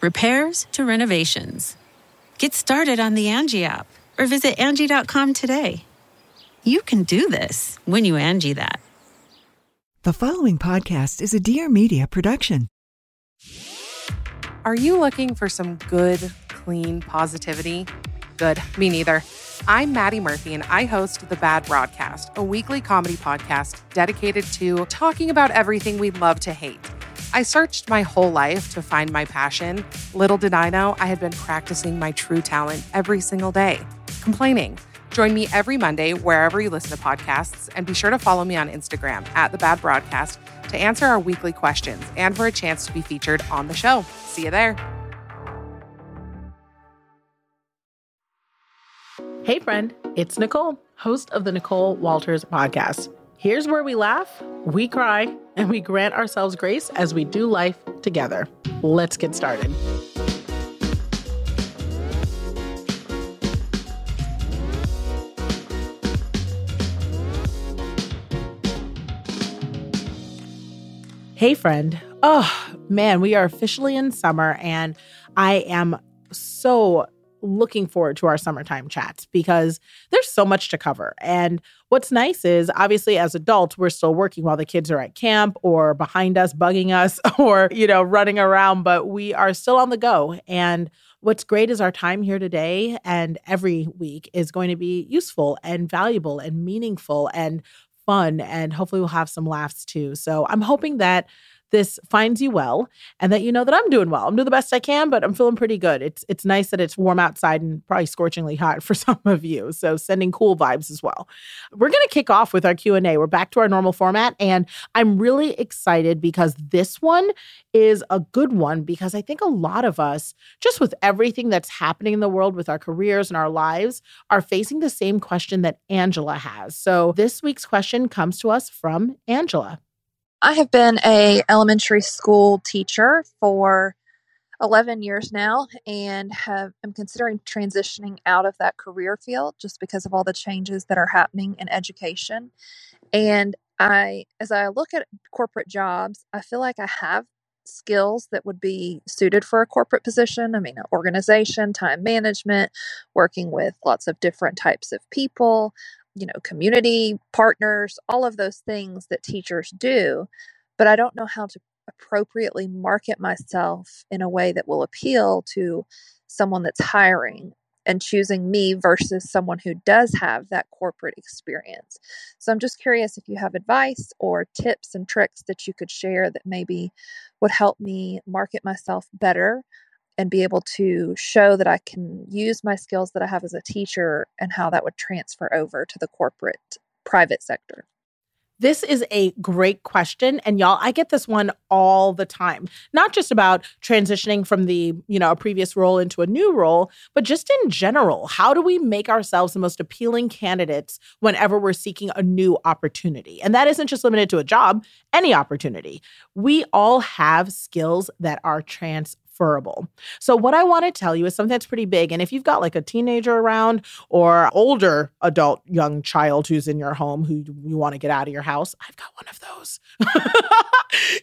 repairs to renovations. Get started on the Angie app or visit Angie.com today. You can do this when you Angie that. The following podcast is a Dear Media production. Are you looking for some good, clean positivity? Good, me neither. I'm Maddie Murphy, and I host The Bad Broadcast, a weekly comedy podcast dedicated to talking about everything we love to hate I searched my whole life to find my passion. Little did I know I had been practicing my true talent every single day, complaining. Join me every Monday wherever you listen to podcasts, and be sure to follow me on Instagram at The Bad Broadcast to answer our weekly questions and for a chance to be featured on the show. See you there. Hey, friend, it's Nicole, host of the Nicole Walters podcast. Here's where we laugh, we cry, and we grant ourselves grace as we do life together. Let's get started. Hey, friend. Oh, man, we are officially in summer, and I am so looking forward to our summertime chats because there's so much to cover. And what's nice is obviously as adults, we're still working while the kids are at camp or behind us, bugging us or, you know, running around, but we are still on the go. And what's great is our time here today and every week is going to be useful and valuable and meaningful and fun. And hopefully we'll have some laughs too. So I'm hoping that this finds you well and that you know that I'm doing well. I'm doing the best I can, but I'm feeling pretty good. It's it's nice that it's warm outside and probably scorchingly hot for some of you. So sending cool vibes as well. We're going to kick off with our Q&A. We're back to our normal format and I'm really excited because this one is a good one because I think a lot of us just with everything that's happening in the world with our careers and our lives are facing the same question that Angela has. So this week's question comes to us from Angela. I have been a elementary school teacher for 11 years now and have am considering transitioning out of that career field just because of all the changes that are happening in education. And I as I look at corporate jobs, I feel like I have skills that would be suited for a corporate position. I mean, organization, time management, working with lots of different types of people, you know, community partners, all of those things that teachers do. But I don't know how to appropriately market myself in a way that will appeal to someone that's hiring and choosing me versus someone who does have that corporate experience. So I'm just curious if you have advice or tips and tricks that you could share that maybe would help me market myself better and be able to show that I can use my skills that I have as a teacher and how that would transfer over to the corporate private sector. This is a great question and y'all I get this one all the time. Not just about transitioning from the, you know, a previous role into a new role, but just in general. How do we make ourselves the most appealing candidates whenever we're seeking a new opportunity? And that isn't just limited to a job, any opportunity. We all have skills that are trans transferable. So, what I want to tell you is something that's pretty big. And if you've got like a teenager around or older adult young child who's in your home who you want to get out of your house, I've got one of those.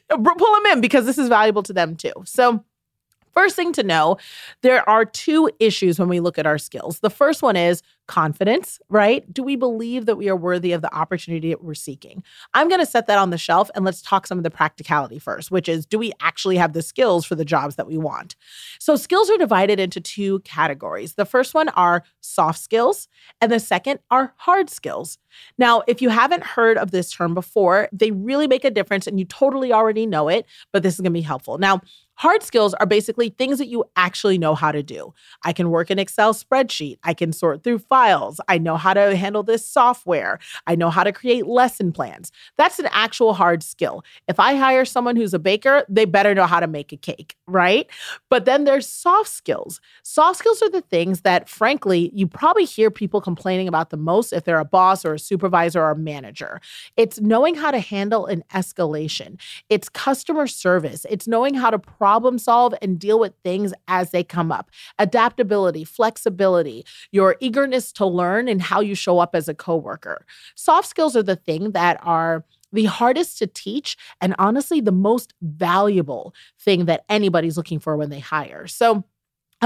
Pull them in because this is valuable to them too. So, First thing to know there are two issues when we look at our skills. The first one is confidence, right? Do we believe that we are worthy of the opportunity that we're seeking? I'm going to set that on the shelf and let's talk some of the practicality first, which is do we actually have the skills for the jobs that we want? So, skills are divided into two categories. The first one are soft skills, and the second are hard skills. Now, if you haven't heard of this term before, they really make a difference and you totally already know it, but this is going to be helpful. Now, Hard skills are basically things that you actually know how to do. I can work an Excel spreadsheet. I can sort through files. I know how to handle this software. I know how to create lesson plans. That's an actual hard skill. If I hire someone who's a baker, they better know how to make a cake, right? But then there's soft skills. Soft skills are the things that, frankly, you probably hear people complaining about the most if they're a boss or a supervisor or a manager. It's knowing how to handle an escalation, it's customer service, it's knowing how to problem solve and deal with things as they come up. Adaptability, flexibility, your eagerness to learn, and how you show up as a coworker. Soft skills are the thing that are the hardest to teach and honestly the most valuable thing that anybody's looking for when they hire. So,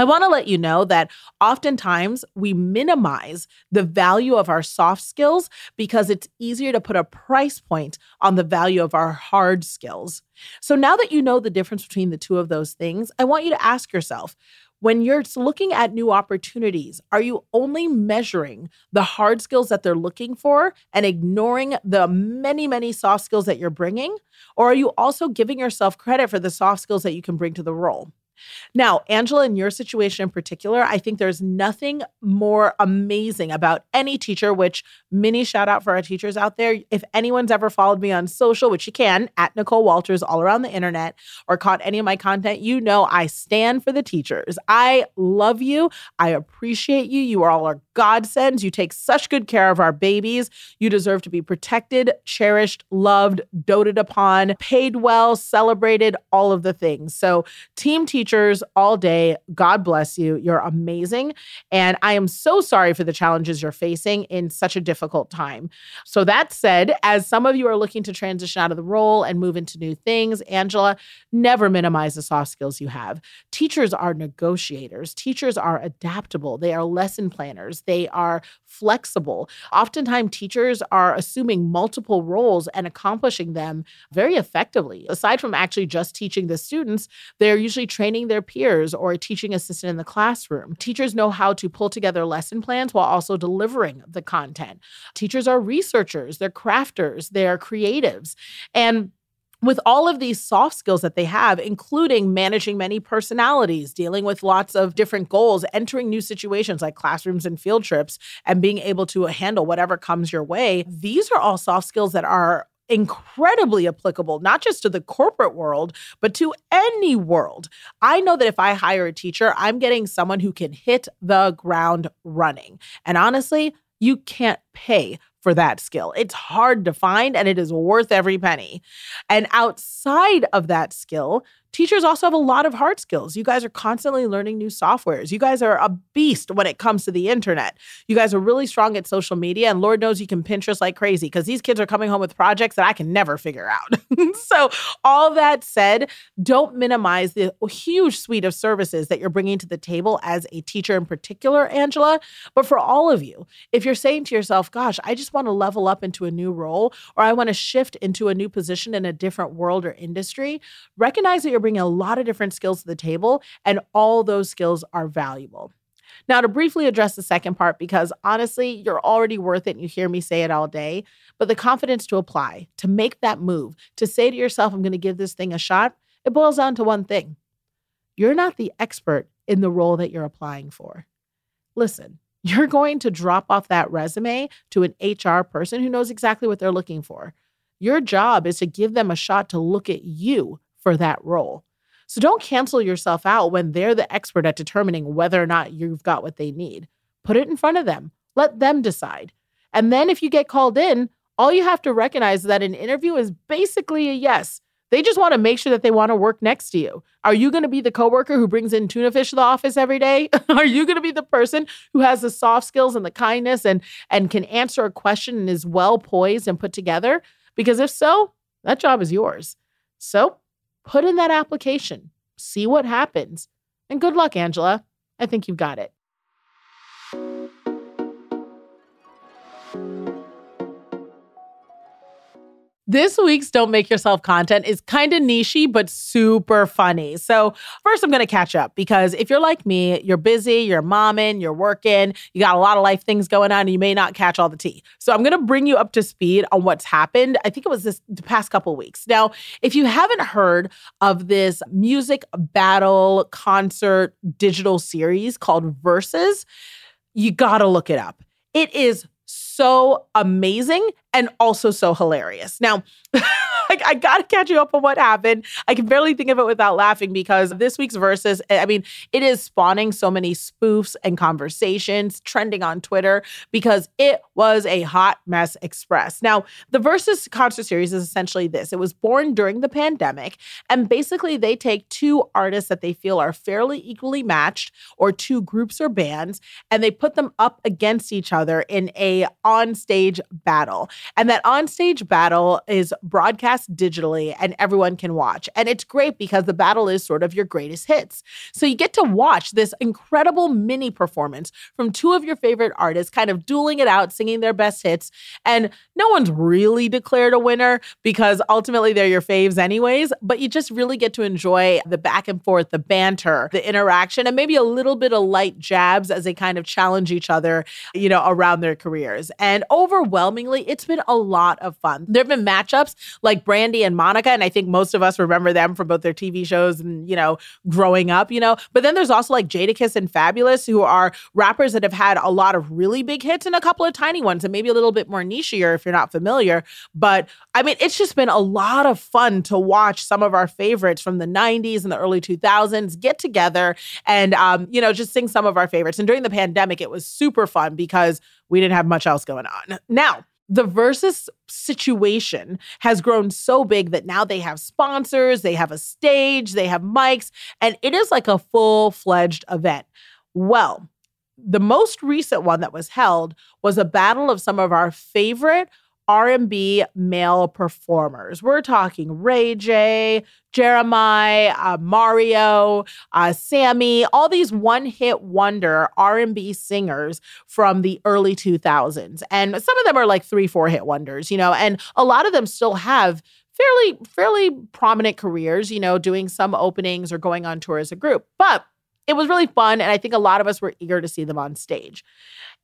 I want to let you know that oftentimes we minimize the value of our soft skills because it's easier to put a price point on the value of our hard skills. So now that you know the difference between the two of those things, I want you to ask yourself when you're looking at new opportunities, are you only measuring the hard skills that they're looking for and ignoring the many, many soft skills that you're bringing? Or are you also giving yourself credit for the soft skills that you can bring to the role? Now, Angela, in your situation in particular, I think there's nothing more amazing about any teacher, which mini shout out for our teachers out there. If anyone's ever followed me on social, which you can, at Nicole Walters all around the internet, or caught any of my content, you know I stand for the teachers. I love you. I appreciate you. You are all our godsends. You take such good care of our babies. You deserve to be protected, cherished, loved, doted upon, paid well, celebrated, all of the things. So, team teachers teachers all day. God bless you. You're amazing. And I am so sorry for the challenges you're facing in such a difficult time. So, that said, as some of you are looking to transition out of the role and move into new things, Angela, never minimize the soft skills you have. Teachers are negotiators, teachers are adaptable, they are lesson planners, they are flexible. Oftentimes, teachers are assuming multiple roles and accomplishing them very effectively. Aside from actually just teaching the students, they're usually training their peers or a teaching assistant in the classroom. Teachers know how to pull together lesson plans while also delivering the content. Teachers are researchers, they're crafters, they're creatives. And with all of these soft skills that they have, including managing many personalities, dealing with lots of different goals, entering new situations like classrooms and field trips, and being able to handle whatever comes your way, these are all soft skills that are incredibly applicable, not just to the corporate world, but to any world. I know that if I hire a teacher, I'm getting someone who can hit the ground running. And honestly, you can't pay for that skill. It's hard to find and it is worth every penny. And outside of that skill, Teachers also have a lot of hard skills. You guys are constantly learning new softwares. You guys are a beast when it comes to the internet. You guys are really strong at social media, and Lord knows you can Pinterest like crazy because these kids are coming home with projects that I can never figure out. so, all that said, don't minimize the huge suite of services that you're bringing to the table as a teacher in particular, Angela. But for all of you, if you're saying to yourself, gosh, I just want to level up into a new role or I want to shift into a new position in a different world or industry, recognize that you're bringing a lot of different skills to the table, and all those skills are valuable. Now, to briefly address the second part, because honestly, you're already worth it and you hear me say it all day, but the confidence to apply, to make that move, to say to yourself, I'm going to give this thing a shot, it boils down to one thing you're not the expert in the role that you're applying for. Listen, you're going to drop off that resume to an HR person who knows exactly what they're looking for. Your job is to give them a shot to look at you for that role. So don't cancel yourself out when they're the expert at determining whether or not you've got what they need. Put it in front of them, let them decide. And then if you get called in, all you have to recognize is that an interview is basically a yes. They just want to make sure that they want to work next to you. Are you going to be the coworker who brings in tuna fish to the office every day? Are you going to be the person who has the soft skills and the kindness and and can answer a question and is well poised and put together? Because if so, that job is yours. So, put in that application, see what happens. And good luck, Angela. I think you've got it. This week's Don't Make Yourself content is kind of nichey, but super funny. So, first, I'm going to catch up because if you're like me, you're busy, you're momming, you're working, you got a lot of life things going on, and you may not catch all the tea. So, I'm going to bring you up to speed on what's happened. I think it was this the past couple weeks. Now, if you haven't heard of this music battle concert digital series called Verzuz, you got to look it up. It is so amazing and also so hilarious. Now, like I gotta catch you up on what happened. I can barely think of it without laughing because this week's Verzuz, I mean, it is spawning so many spoofs and conversations trending on Twitter because it was a hot mess express. Now, the Verzuz concert series is essentially this. It was born during the pandemic, and basically they take two artists that they feel are fairly equally matched, or two groups or bands, and they put them up against each other in a on-stage battle. And that on-stage battle is broadcast broadcast digitally and everyone can watch. And it's great because the battle is sort of your greatest hits. So you get to watch this incredible mini performance from two of your favorite artists kind of dueling it out, singing their best hits. And no one's really declared a winner because ultimately they're your faves anyways, but you just really get to enjoy the back and forth, the banter, the interaction, and maybe a little bit of light jabs as they kind of challenge each other, you know, around their careers. And overwhelmingly, it's been a lot of fun. There have been matchups like Brandy and Monica. And I think most of us remember them from both their TV shows and, you know, growing up, you know. But then there's also like Jadakiss and Fabolous, who are rappers that have had a lot of really big hits and a couple of tiny ones, and maybe a little bit more nichier if you're not familiar. But I mean, it's just been a lot of fun to watch some of our favorites from the 90s and the early 2000s get together and, um, you know, just sing some of our favorites. And during the pandemic, it was super fun because we didn't have much else going on. Now, the Verzuz situation has grown so big that now they have sponsors, they have a stage, they have mics, and it is like a full fledged event. Well, the most recent one that was held was a battle of some of our favorite R&B male performers. We're talking Ray J, Jeremih, uh, Mario, uh, Sammie, all these one-hit wonder R&B singers from the early 2000s. And some of them are like 3 4 hit wonders, you know, and a lot of them still have fairly fairly prominent careers, you know, doing some openings or going on tour as a group. But it was really fun and I think a lot of us were eager to see them on stage.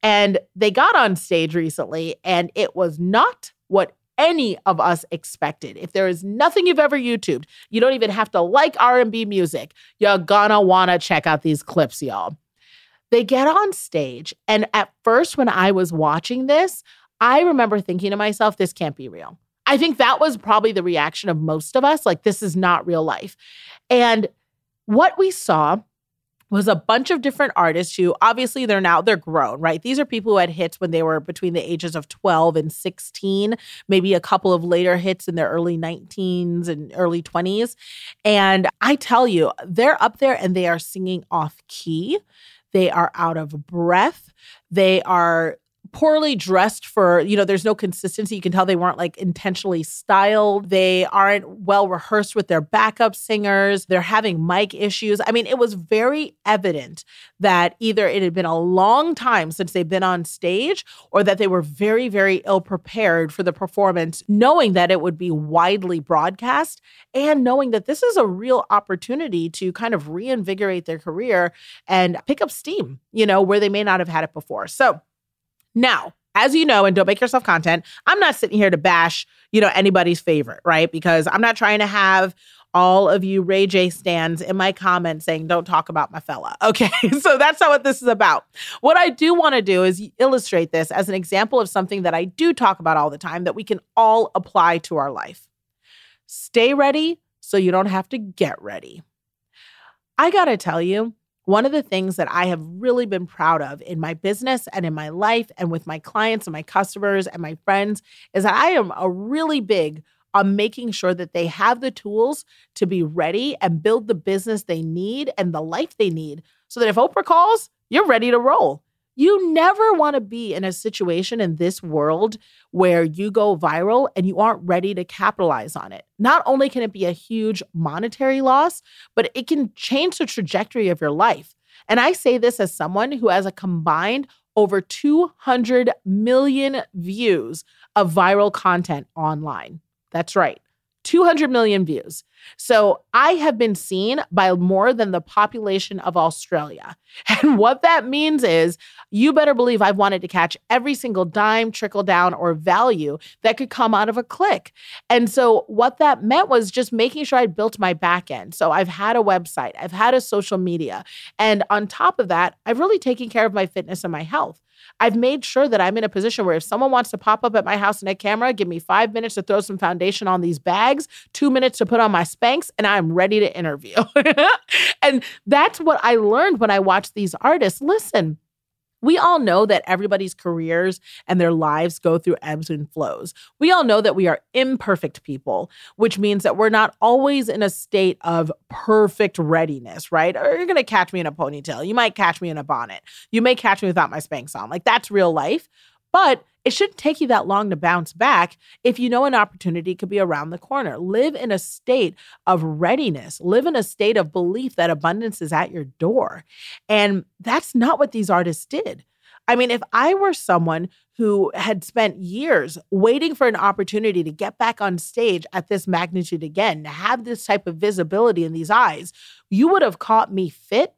And they got on stage recently, and it was not what any of us expected. If there is nothing you've ever YouTubed, you don't even have to like R&B music. You're gonna wanna check out these clips, y'all. They get on stage, and at first, when I was watching this, I remember thinking to myself, this can't be real. I think that was probably the reaction of most of us. Like, this is not real life. And what we saw was a bunch of different artists who obviously they're now they're grown, right? These are people who had hits when they were between the ages of 12 and 16, maybe a couple of later hits in their early 19s and early 20s. And I tell you, they're up there and they are singing off key. They are out of breath. They are poorly dressed for, you know, there's no consistency. You can tell they weren't like intentionally styled. They aren't well rehearsed with their backup singers. They're having mic issues. I mean, it was very evident that either it had been a long time since they've been on stage or that they were very, very ill prepared for the performance, knowing that it would be widely broadcast and knowing that this is a real opportunity to kind of reinvigorate their career and pick up steam, you know, where they may not have had it before. So, now, as you know, and don't make yourself content, I'm not sitting here to bash, you know, anybody's favorite, right? Because I'm not trying to have all of you Ray J stands in my comments saying, don't talk about my fella. Okay. so that's not what this is about. What I do want to do is illustrate this as an example of something that I do talk about all the time that we can all apply to our life. Stay ready so you don't have to get ready. I got to tell you, one of the things that I have really been proud of in my business and in my life and with my clients and my customers and my friends is that I am a really big on making sure that they have the tools to be ready and build the business they need and the life they need so that if Oprah calls, you're ready to roll. You never want to be in a situation in this world where you go viral and you aren't ready to capitalize on it. Not only can it be a huge monetary loss, but it can change the trajectory of your life. And I say this as someone who has a combined over 200 million views of viral content online. That's right. 200 million views. So I have been seen by more than the population of Australia. And what that means is you better believe I've wanted to catch every single dime, trickle down, or value that could come out of a click. And so what that meant was just making sure I built my back end. So I've had a website, I've had a social media. And on top of that, I've really taken care of my fitness and my health. I've made sure that I'm in a position where if someone wants to pop up at my house in a camera, give me five minutes to throw some foundation on these bags, two minutes to put on my Spanx, and I'm ready to interview. and that's what I learned when I watched these artists. Listen, we all know that everybody's careers and their lives go through ebbs and flows. We all know that we are imperfect people, which means that we're not always in a state of perfect readiness, right? Or you're going to catch me in a ponytail. You might catch me in a bonnet. You may catch me without my Spanx on. Like that's real life. But it shouldn't take you that long to bounce back if you know an opportunity could be around the corner. Live in a state of readiness, live in a state of belief that abundance is at your door. And that's not what these artists did. I mean, if I were someone who had spent years waiting for an opportunity to get back on stage at this magnitude again, to have this type of visibility in these eyes, you would have caught me fit,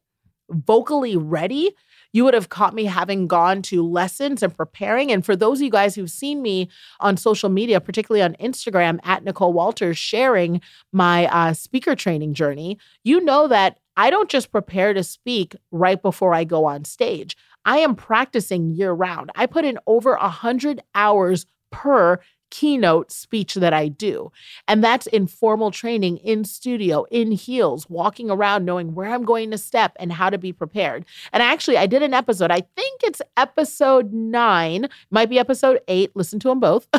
vocally ready, you would have caught me having gone to lessons and preparing. And for those of you guys who've seen me on social media, particularly on Instagram at Nicole Walters, sharing my uh, speaker training journey, you know that I don't just prepare to speak right before I go on stage. I am practicing year round. I put in over 100 hours per keynote speech that I do. And that's informal training in studio, in heels, walking around knowing where I'm going to step and how to be prepared. And actually, I did an episode, I think it's episode nine, might be episode eight, listen to them both.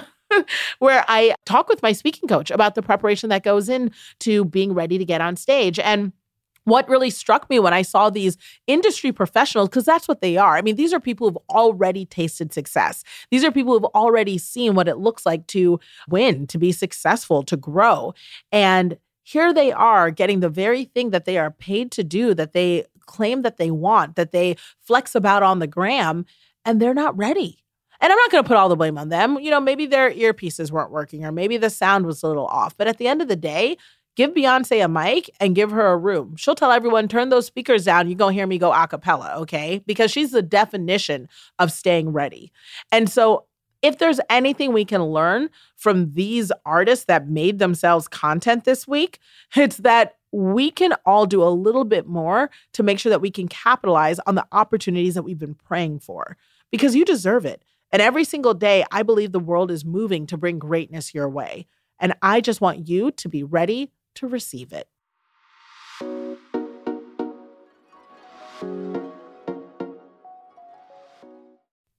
where I talk with my speaking coach about the preparation that goes into being ready to get on stage. And what really struck me when I saw these industry professionals, because that's what they are. I mean, these are people who've already tasted success. These are people who've already seen what it looks like to win, to be successful, to grow. And here they are getting the very thing that they are paid to do, that they claim that they want, that they flex about on the gram, and they're not ready. And I'm not going to put all the blame on them. You know, maybe their earpieces weren't working or maybe the sound was a little off. But at the end of the day, Give Beyonce a mic and give her a room. She'll tell everyone, turn those speakers down. You're going to hear me go a cappella, okay? Because she's the definition of staying ready. And so, if there's anything we can learn from these artists that made themselves content this week, it's that we can all do a little bit more to make sure that we can capitalize on the opportunities that we've been praying for because you deserve it. And every single day, I believe the world is moving to bring greatness your way. And I just want you to be ready to receive it.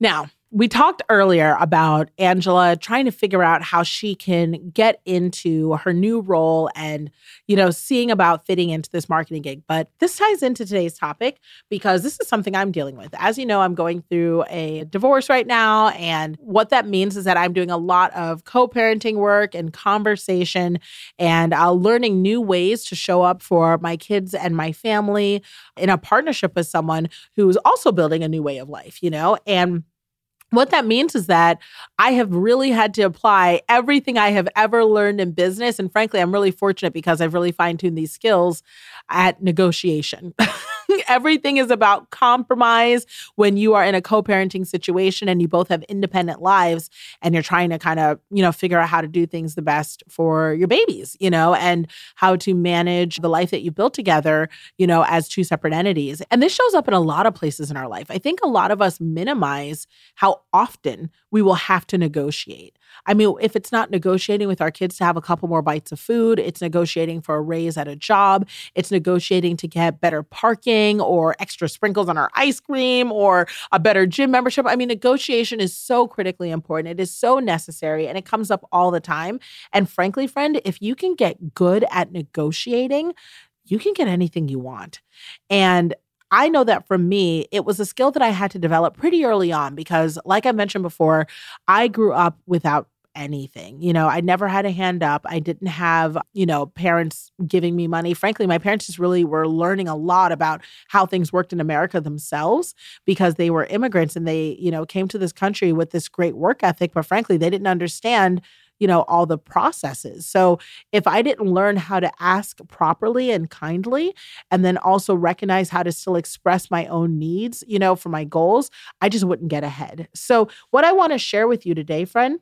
Now, we talked earlier about Angela trying to figure out how she can get into her new role and, you know, seeing about fitting into this marketing gig. But this ties into today's topic because this is something I'm dealing with. As you know, I'm going through a divorce right now. And what that means is that I'm doing a lot of co parenting work and conversation and uh, learning new ways to show up for my kids and my family in a partnership with someone who's also building a new way of life, you know? And what that means is that I have really had to apply everything I have ever learned in business. And frankly, I'm really fortunate because I've really fine tuned these skills at negotiation. Everything is about compromise when you are in a co-parenting situation and you both have independent lives and you're trying to kind of, you know, figure out how to do things the best for your babies, you know, and how to manage the life that you built together, you know, as two separate entities. And this shows up in a lot of places in our life. I think a lot of us minimize how often we will have to negotiate. I mean, if it's not negotiating with our kids to have a couple more bites of food, it's negotiating for a raise at a job, it's negotiating to get better parking or extra sprinkles on our ice cream or a better gym membership. I mean, negotiation is so critically important. It is so necessary and it comes up all the time. And frankly, friend, if you can get good at negotiating, you can get anything you want. And I know that for me, it was a skill that I had to develop pretty early on because, like I mentioned before, I grew up without anything. You know, I never had a hand up. I didn't have, you know, parents giving me money. Frankly, my parents just really were learning a lot about how things worked in America themselves because they were immigrants and they, you know, came to this country with this great work ethic, but frankly, they didn't understand you know all the processes so if i didn't learn how to ask properly and kindly and then also recognize how to still express my own needs you know for my goals i just wouldn't get ahead so what i want to share with you today friend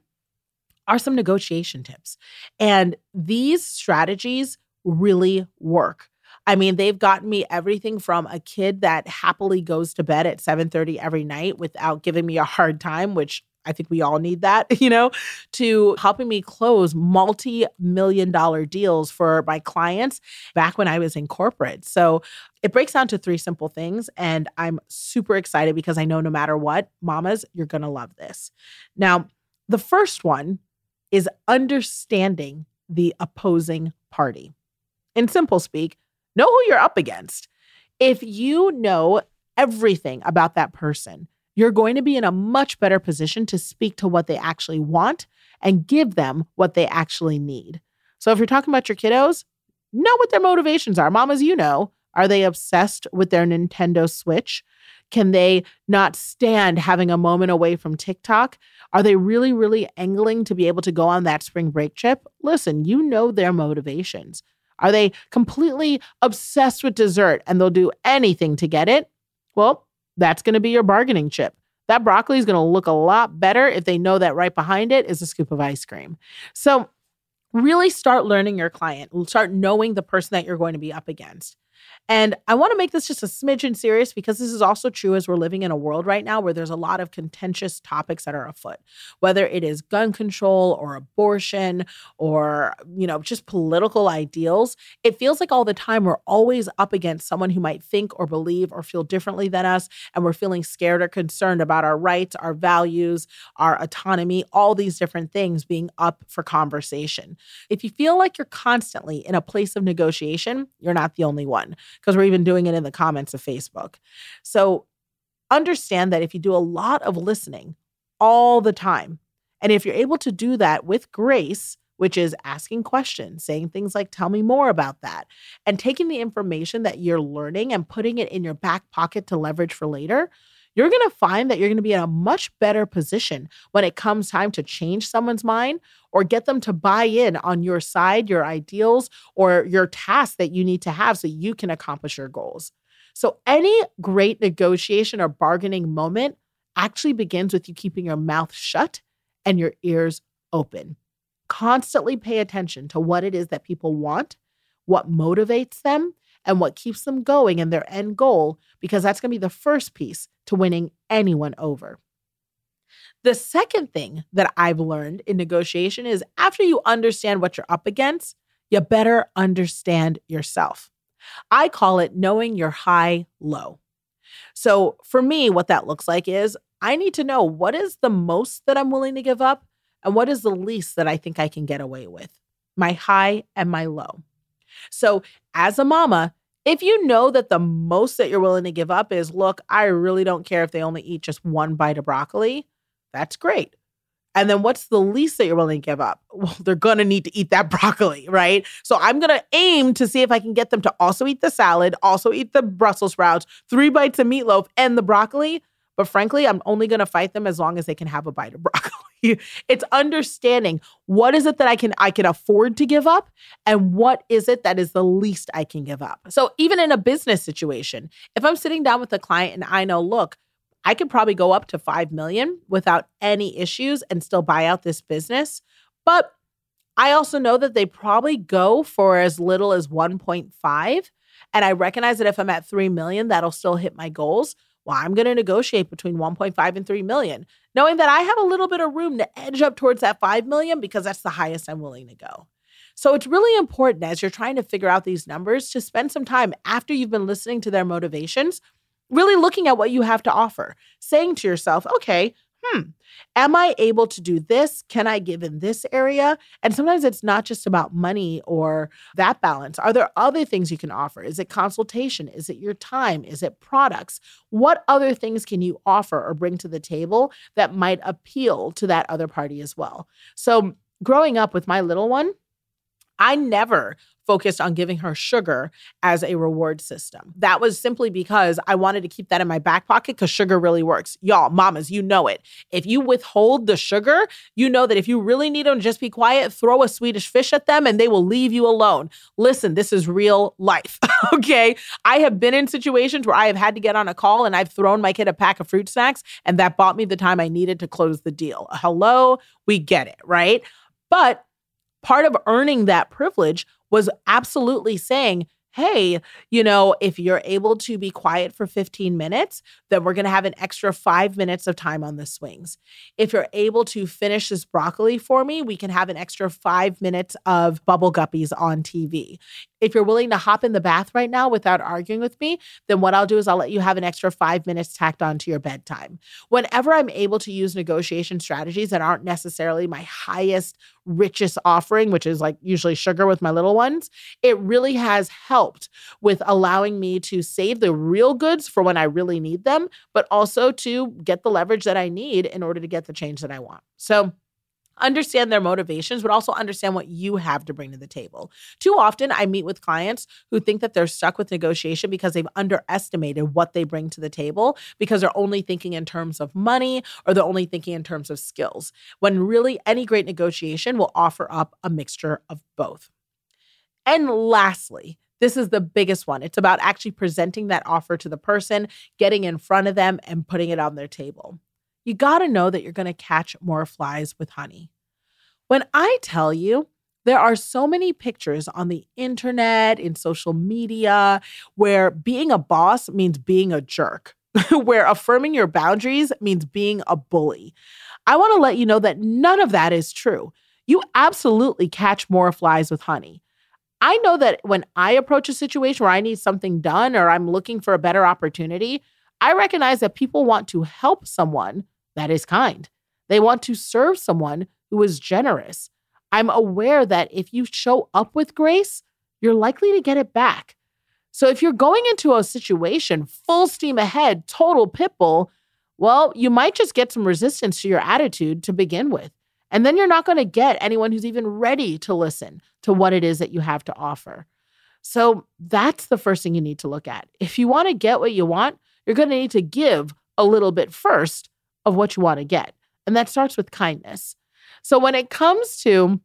are some negotiation tips. And these strategies really work. I mean, they've gotten me everything from a kid that happily goes to bed at 7:30 every night without giving me a hard time, which I think we all need that, you know, to helping me close multi-million dollar deals for my clients back when I was in corporate. So, it breaks down to three simple things and I'm super excited because I know no matter what, mamas, you're going to love this. Now, the first one is understanding the opposing party. In simple speak, know who you're up against. If you know everything about that person, you're going to be in a much better position to speak to what they actually want and give them what they actually need. So if you're talking about your kiddos, know what their motivations are. Mamas, you know, are they obsessed with their Nintendo Switch? Can they not stand having a moment away from TikTok? Are they really, really angling to be able to go on that spring break trip? Listen, you know their motivations. Are they completely obsessed with dessert and they'll do anything to get it? Well, that's going to be your bargaining chip. That broccoli is going to look a lot better if they know that right behind it is a scoop of ice cream. So, really start learning your client, start knowing the person that you're going to be up against. And I want to make this just a smidgen serious because this is also true as we're living in a world right now where there's a lot of contentious topics that are afoot, whether it is gun control or abortion or, you know, just political ideals. It feels like all the time we're always up against someone who might think or believe or feel differently than us. And we're feeling scared or concerned about our rights, our values, our autonomy, all these different things being up for conversation. If you feel like you're constantly in a place of negotiation, you're not the only one because we're even doing it in the comments of Facebook. So understand that if you do a lot of listening all the time, and if you're able to do that with grace, which is asking questions, saying things like, tell me more about that, and taking the information that you're learning and putting it in your back pocket to leverage for later, you're going to find that you're going to be in a much better position when it comes time to change someone's mind or get them to buy in on your side, your ideals, or your tasks that you need to have so you can accomplish your goals. So, any great negotiation or bargaining moment actually begins with you keeping your mouth shut and your ears open. Constantly pay attention to what it is that people want, what motivates them, and what keeps them going and their end goal, because that's going to be the first piece to winning anyone over. The second thing that I've learned in negotiation is after you understand what you're up against, you better understand yourself. I call it knowing your high low. So for me, what that looks like is I need to know what is the most that I'm willing to give up and what is the least that I think I can get away with, my high and my low. So as a mama, if you know that the most that you're willing to give up is, look, I really don't care if they only eat just one bite of broccoli, that's great. And then what's the least that you're willing to give up? Well, they're going to need to eat that broccoli, right? So I'm going to aim to see if I can get them to also eat the salad, also eat the Brussels sprouts, three bites of meatloaf, and the broccoli. But frankly, I'm only going to fight them as long as they can have a bite of broccoli. It's understanding what is it that I can I can afford to give up and what is it that is the least I can give up. So even in a business situation, if I'm sitting down with a client and I know, look, I could probably go up to 5 million without any issues and still buy out this business, but I also know that they probably go for as little as 1.5 and I recognize that if I'm at 3 million that'll still hit my goals well, I'm going to negotiate between 1.5 and 3 million, knowing that I have a little bit of room to edge up towards that 5 million because that's the highest I'm willing to go. So it's really important as you're trying to figure out these numbers to spend some time after you've been listening to their motivations, really looking at what you have to offer, saying to yourself, okay, hmm, am I able to do this? Can I give in this area? And sometimes it's not just about money or that balance. Are there other things you can offer? Is it consultation? Is it your time? Is it products? What other things can you offer or bring to the table that might appeal to that other party as well? So, growing up with my little one, I never focused on giving her sugar as a reward system. That was simply because I wanted to keep that in my back pocket because sugar really works. Y'all, mamas, you know it. If you withhold the sugar, you know that if you really need them, just be quiet, throw a Swedish fish at them and they will leave you alone. Listen, this is real life. okay. I have been in situations where I have had to get on a call and I've thrown my kid a pack of fruit snacks and that bought me the time I needed to close the deal. Hello, we get it, right? But part of earning that privilege was absolutely saying, hey, you know, if you're able to be quiet for 15 minutes, then we're going to have an extra five minutes of time on the swings. If you're able to finish this broccoli for me, we can have an extra five minutes of bubble guppies on TV. If you're willing to hop in the bath right now without arguing with me, then what I'll do is I'll let you have an extra five minutes tacked on to your bedtime. Whenever I'm able to use negotiation strategies that aren't necessarily my highest, richest offering, which is like usually sugar with my little ones, it really has helped with allowing me to save the real goods for when I really need them, but also to get the leverage that I need in order to get the change that I want. So, understand their motivations, but also understand what you have to bring to the table. Too often, I meet with clients who think that they're stuck with negotiation because they've underestimated what they bring to the table because they're only thinking in terms of money or they're only thinking in terms of skills, when really any great negotiation will offer up a mixture of both. And lastly, this is the biggest one. It's about actually presenting that offer to the person, getting in front of them, and putting it on their table you got to know that you're going to catch more flies with honey. When I tell you, there are so many pictures on the internet, in social media, where being a boss means being a jerk, where affirming your boundaries means being a bully. I want to let you know that none of that is true. You absolutely catch more flies with honey. I know that when I approach a situation where I need something done or I'm looking for a better opportunity, I recognize that people want to help someone that is kind. They want to serve someone who is generous. I'm aware that if you show up with grace, you're likely to get it back. So if you're going into a situation full steam ahead, total pitbull, well, you might just get some resistance to your attitude to begin with. And then you're not going to get anyone who's even ready to listen to what it is that you have to offer. So that's the first thing you need to look at. If you want to get what you want, you're going to need to give a little bit first of what you want to get. And that starts with kindness. So when it comes to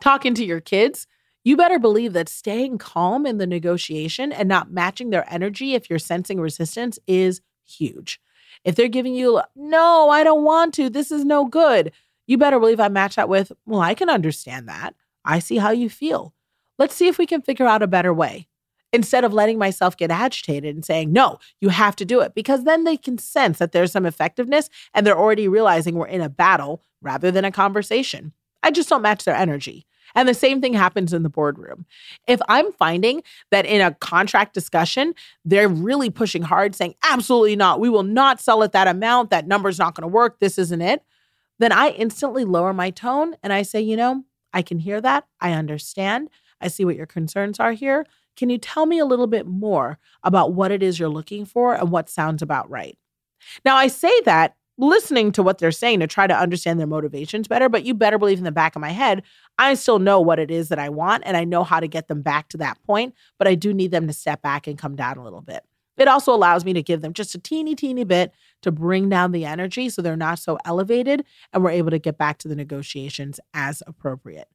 talking to your kids, you better believe that staying calm in the negotiation and not matching their energy if you're sensing resistance is huge. If they're giving you, no, I don't want to, this is no good, you better believe I match that with, well, I can understand that. I see how you feel. Let's see if we can figure out a better way instead of letting myself get agitated and saying, no, you have to do it, because then they can sense that there's some effectiveness and they're already realizing we're in a battle rather than a conversation. I just don't match their energy. And the same thing happens in the boardroom. If I'm finding that in a contract discussion, they're really pushing hard, saying, absolutely not, we will not sell at that amount, that number's not to work, this isn't it, then I instantly lower my tone and I say, you know, I can hear that. I understand. I see what your concerns are here. Can you tell me a little bit more about what it is you're looking for and what sounds about right? Now, I say that listening to what they're saying to try to understand their motivations better, but you better believe in the back of my head, I still know what it is that I want and I know how to get them back to that point, but I do need them to step back and come down a little bit. It also allows me to give them just a teeny, teeny bit to bring down the energy so they're not so elevated and we're able to get back to the negotiations as appropriate.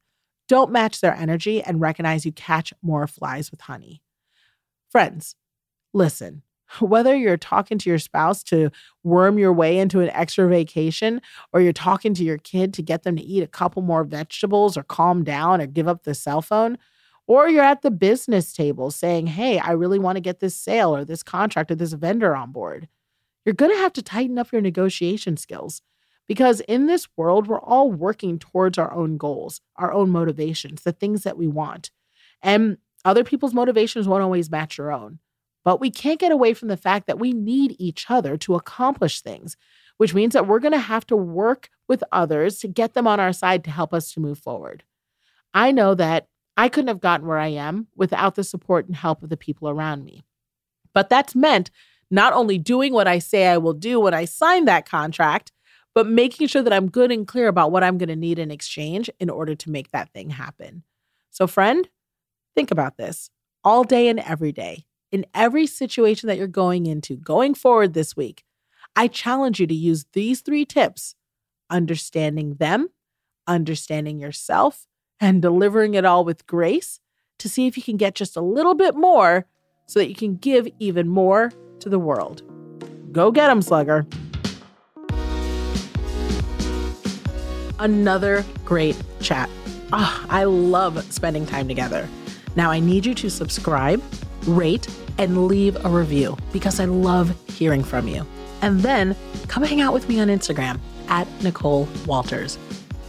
Don't match their energy and recognize you catch more flies with honey. Friends, listen. Whether you're talking to your spouse to worm your way into an extra vacation, or you're talking to your kid to get them to eat a couple more vegetables or calm down or give up the cell phone, or you're at the business table saying, Hey, I really want to get this sale or this contract or this vendor on board, you're going to have to tighten up your negotiation skills. Because in this world, we're all working towards our own goals, our own motivations, the things that we want. And other people's motivations won't always match your own. But we can't get away from the fact that we need each other to accomplish things. which means that we're going to have to work with others to get them on our side to help us to move forward. I know that I couldn't have gotten where I am without the support and help of the people around me. But that's meant not only doing what I say I will do when I sign that contract, but making sure that I'm good and clear about what I'm going to need in exchange in order to make that thing happen. So, friend, think about this all day and every day, in every situation that you're going into, going forward this week. I challenge you to use these three tips understanding them, understanding yourself, and delivering it all with grace to see if you can get just a little bit more so that you can give even more to the world. Go get them, slugger. Another great chat. Oh, I love spending time together. Now, I need you to subscribe, rate, and leave a review because I love hearing from you. And then come hang out with me on Instagram at Nicole Walters.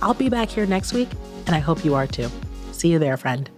I'll be back here next week, and I hope you are too. See you there, friend.